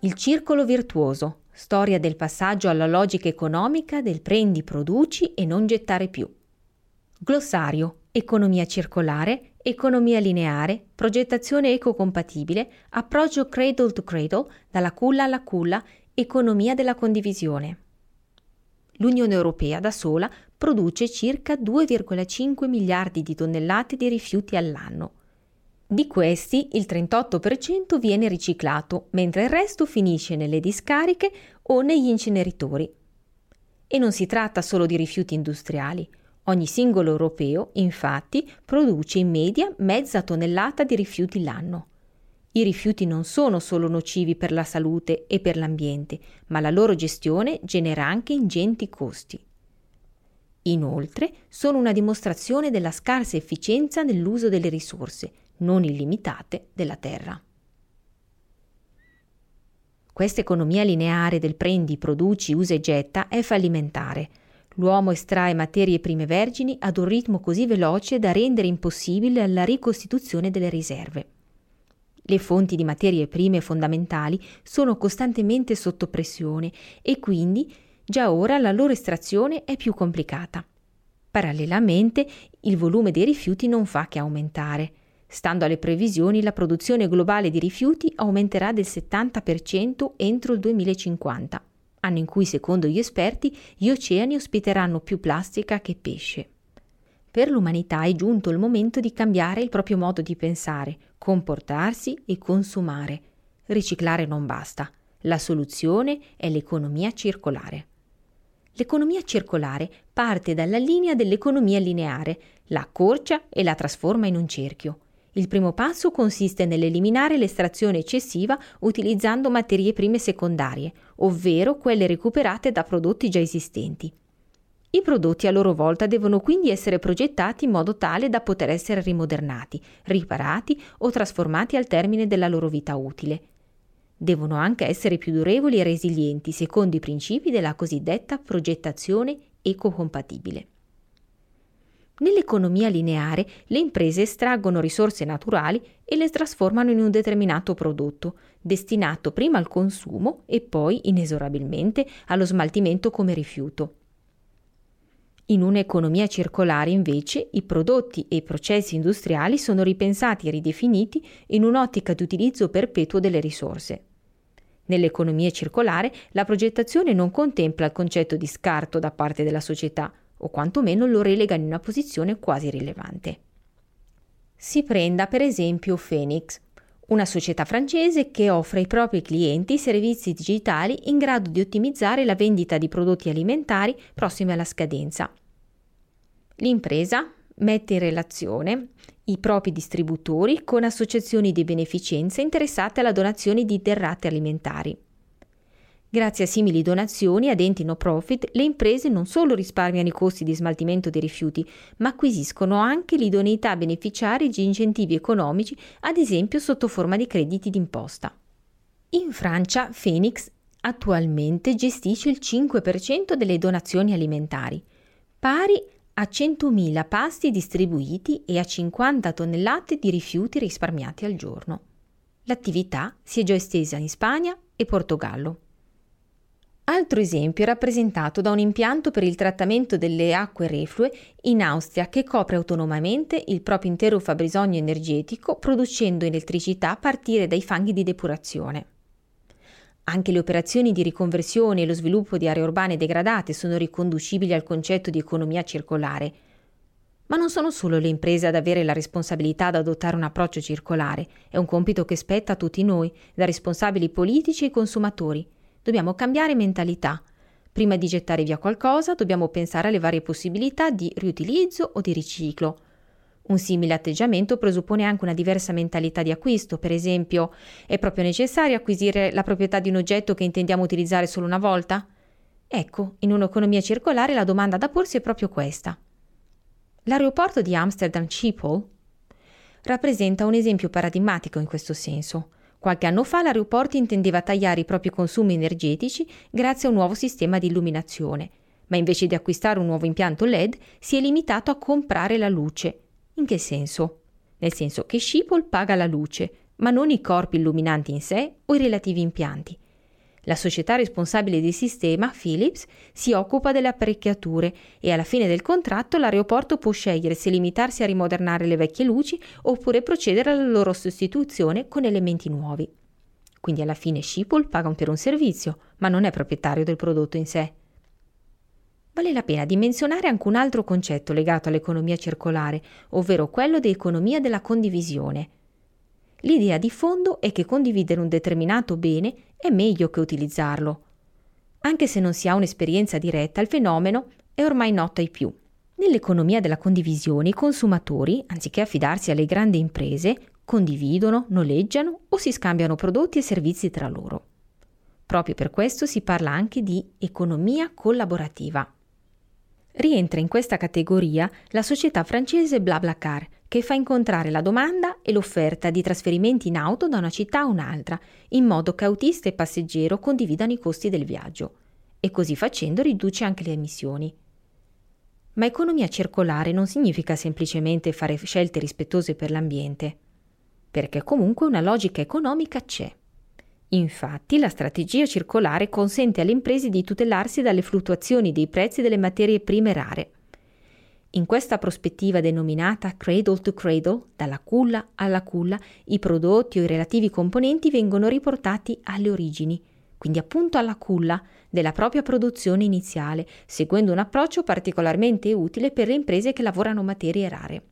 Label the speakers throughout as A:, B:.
A: Il circolo virtuoso, storia del passaggio alla logica economica del prendi, produci e non gettare più. Glossario, economia circolare, economia lineare, progettazione ecocompatibile, approccio cradle to cradle, dalla culla alla culla, economia della condivisione l'Unione Europea da sola produce circa 2,5 miliardi di tonnellate di rifiuti all'anno. Di questi il 38% viene riciclato, mentre il resto finisce nelle discariche o negli inceneritori. E non si tratta solo di rifiuti industriali. Ogni singolo europeo, infatti, produce in media mezza tonnellata di rifiuti l'anno. I rifiuti non sono solo nocivi per la salute e per l'ambiente, ma la loro gestione genera anche ingenti costi. Inoltre, sono una dimostrazione della scarsa efficienza nell'uso delle risorse, non illimitate, della terra. Questa economia lineare del prendi, produci, usa e getta è fallimentare. L'uomo estrae materie prime vergini ad un ritmo così veloce da rendere impossibile la ricostituzione delle riserve. Le fonti di materie prime fondamentali sono costantemente sotto pressione e quindi già ora la loro estrazione è più complicata. Parallelamente il volume dei rifiuti non fa che aumentare. Stando alle previsioni, la produzione globale di rifiuti aumenterà del 70% entro il 2050, anno in cui, secondo gli esperti, gli oceani ospiteranno più plastica che pesce. Per l'umanità è giunto il momento di cambiare il proprio modo di pensare, comportarsi e consumare. Riciclare non basta. La soluzione è l'economia circolare. L'economia circolare parte dalla linea dell'economia lineare, la accorcia e la trasforma in un cerchio. Il primo passo consiste nell'eliminare l'estrazione eccessiva utilizzando materie prime secondarie, ovvero quelle recuperate da prodotti già esistenti. I prodotti a loro volta devono quindi essere progettati in modo tale da poter essere rimodernati, riparati o trasformati al termine della loro vita utile. Devono anche essere più durevoli e resilienti secondo i principi della cosiddetta progettazione ecocompatibile. Nell'economia lineare le imprese estraggono risorse naturali e le trasformano in un determinato prodotto, destinato prima al consumo e poi, inesorabilmente, allo smaltimento come rifiuto. In un'economia circolare, invece, i prodotti e i processi industriali sono ripensati e ridefiniti in un'ottica di utilizzo perpetuo delle risorse. Nell'economia circolare la progettazione non contempla il concetto di scarto da parte della società, o quantomeno lo relega in una posizione quasi rilevante. Si prenda per esempio Phoenix, una società francese che offre ai propri clienti servizi digitali in grado di ottimizzare la vendita di prodotti alimentari prossimi alla scadenza. L'impresa mette in relazione i propri distributori con associazioni di beneficenza interessate alla donazione di derrate alimentari. Grazie a simili donazioni ad enti no profit, le imprese non solo risparmiano i costi di smaltimento dei rifiuti, ma acquisiscono anche l'idoneità a beneficiare di incentivi economici, ad esempio sotto forma di crediti d'imposta. In Francia, Phoenix attualmente gestisce il 5% delle donazioni alimentari, pari a 100.000 pasti distribuiti e a 50 tonnellate di rifiuti risparmiati al giorno. L'attività si è già estesa in Spagna e Portogallo. Altro esempio è rappresentato da un impianto per il trattamento delle acque reflue in Austria che copre autonomamente il proprio intero fabbisogno energetico producendo elettricità a partire dai fanghi di depurazione. Anche le operazioni di riconversione e lo sviluppo di aree urbane degradate sono riconducibili al concetto di economia circolare. Ma non sono solo le imprese ad avere la responsabilità ad adottare un approccio circolare, è un compito che spetta a tutti noi, da responsabili politici e consumatori. Dobbiamo cambiare mentalità. Prima di gettare via qualcosa, dobbiamo pensare alle varie possibilità di riutilizzo o di riciclo. Un simile atteggiamento presuppone anche una diversa mentalità di acquisto, per esempio, è proprio necessario acquisire la proprietà di un oggetto che intendiamo utilizzare solo una volta? Ecco, in un'economia circolare la domanda da porsi è proprio questa. L'aeroporto di Amsterdam Schiphol rappresenta un esempio paradigmatico in questo senso. Qualche anno fa l'aeroporto intendeva tagliare i propri consumi energetici grazie a un nuovo sistema di illuminazione, ma invece di acquistare un nuovo impianto LED si è limitato a comprare la luce, in che senso? Nel senso che Schiphol paga la luce, ma non i corpi illuminanti in sé o i relativi impianti. La società responsabile del sistema, Philips, si occupa delle apparecchiature e alla fine del contratto l'aeroporto può scegliere se limitarsi a rimodernare le vecchie luci oppure procedere alla loro sostituzione con elementi nuovi. Quindi alla fine Schiphol paga per un servizio, ma non è proprietario del prodotto in sé. Vale la pena di menzionare anche un altro concetto legato all'economia circolare, ovvero quello di economia della condivisione. L'idea di fondo è che condividere un determinato bene è meglio che utilizzarlo. Anche se non si ha un'esperienza diretta, il fenomeno è ormai noto ai più. Nell'economia della condivisione i consumatori, anziché affidarsi alle grandi imprese, condividono, noleggiano o si scambiano prodotti e servizi tra loro. Proprio per questo si parla anche di economia collaborativa. Rientra in questa categoria la società francese BlaBlaCar, che fa incontrare la domanda e l'offerta di trasferimenti in auto da una città a un'altra, in modo che autista e passeggero condividano i costi del viaggio. E così facendo riduce anche le emissioni. Ma economia circolare non significa semplicemente fare scelte rispettose per l'ambiente, perché comunque una logica economica c'è. Infatti, la strategia circolare consente alle imprese di tutelarsi dalle fluttuazioni dei prezzi delle materie prime rare. In questa prospettiva denominata cradle to cradle, dalla culla alla culla, i prodotti o i relativi componenti vengono riportati alle origini, quindi appunto alla culla della propria produzione iniziale, seguendo un approccio particolarmente utile per le imprese che lavorano materie rare.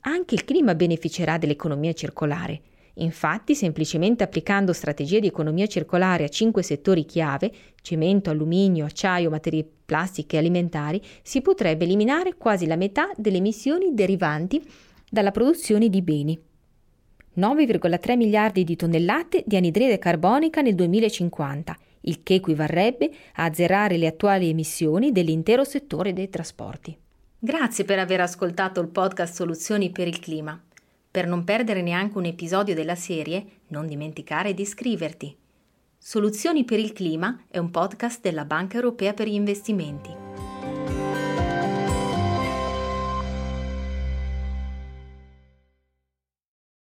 A: Anche il clima beneficerà dell'economia circolare. Infatti, semplicemente applicando strategie di economia circolare a cinque settori chiave, cemento, alluminio, acciaio, materie plastiche e alimentari, si potrebbe eliminare quasi la metà delle emissioni derivanti dalla produzione di beni. 9,3 miliardi di tonnellate di anidride carbonica nel 2050, il che equivarrebbe a azzerare le attuali emissioni dell'intero settore dei trasporti. Grazie per aver ascoltato il podcast Soluzioni per il clima. Per non perdere neanche un episodio della serie, non dimenticare di iscriverti. Soluzioni per il clima è un podcast della Banca Europea per gli investimenti.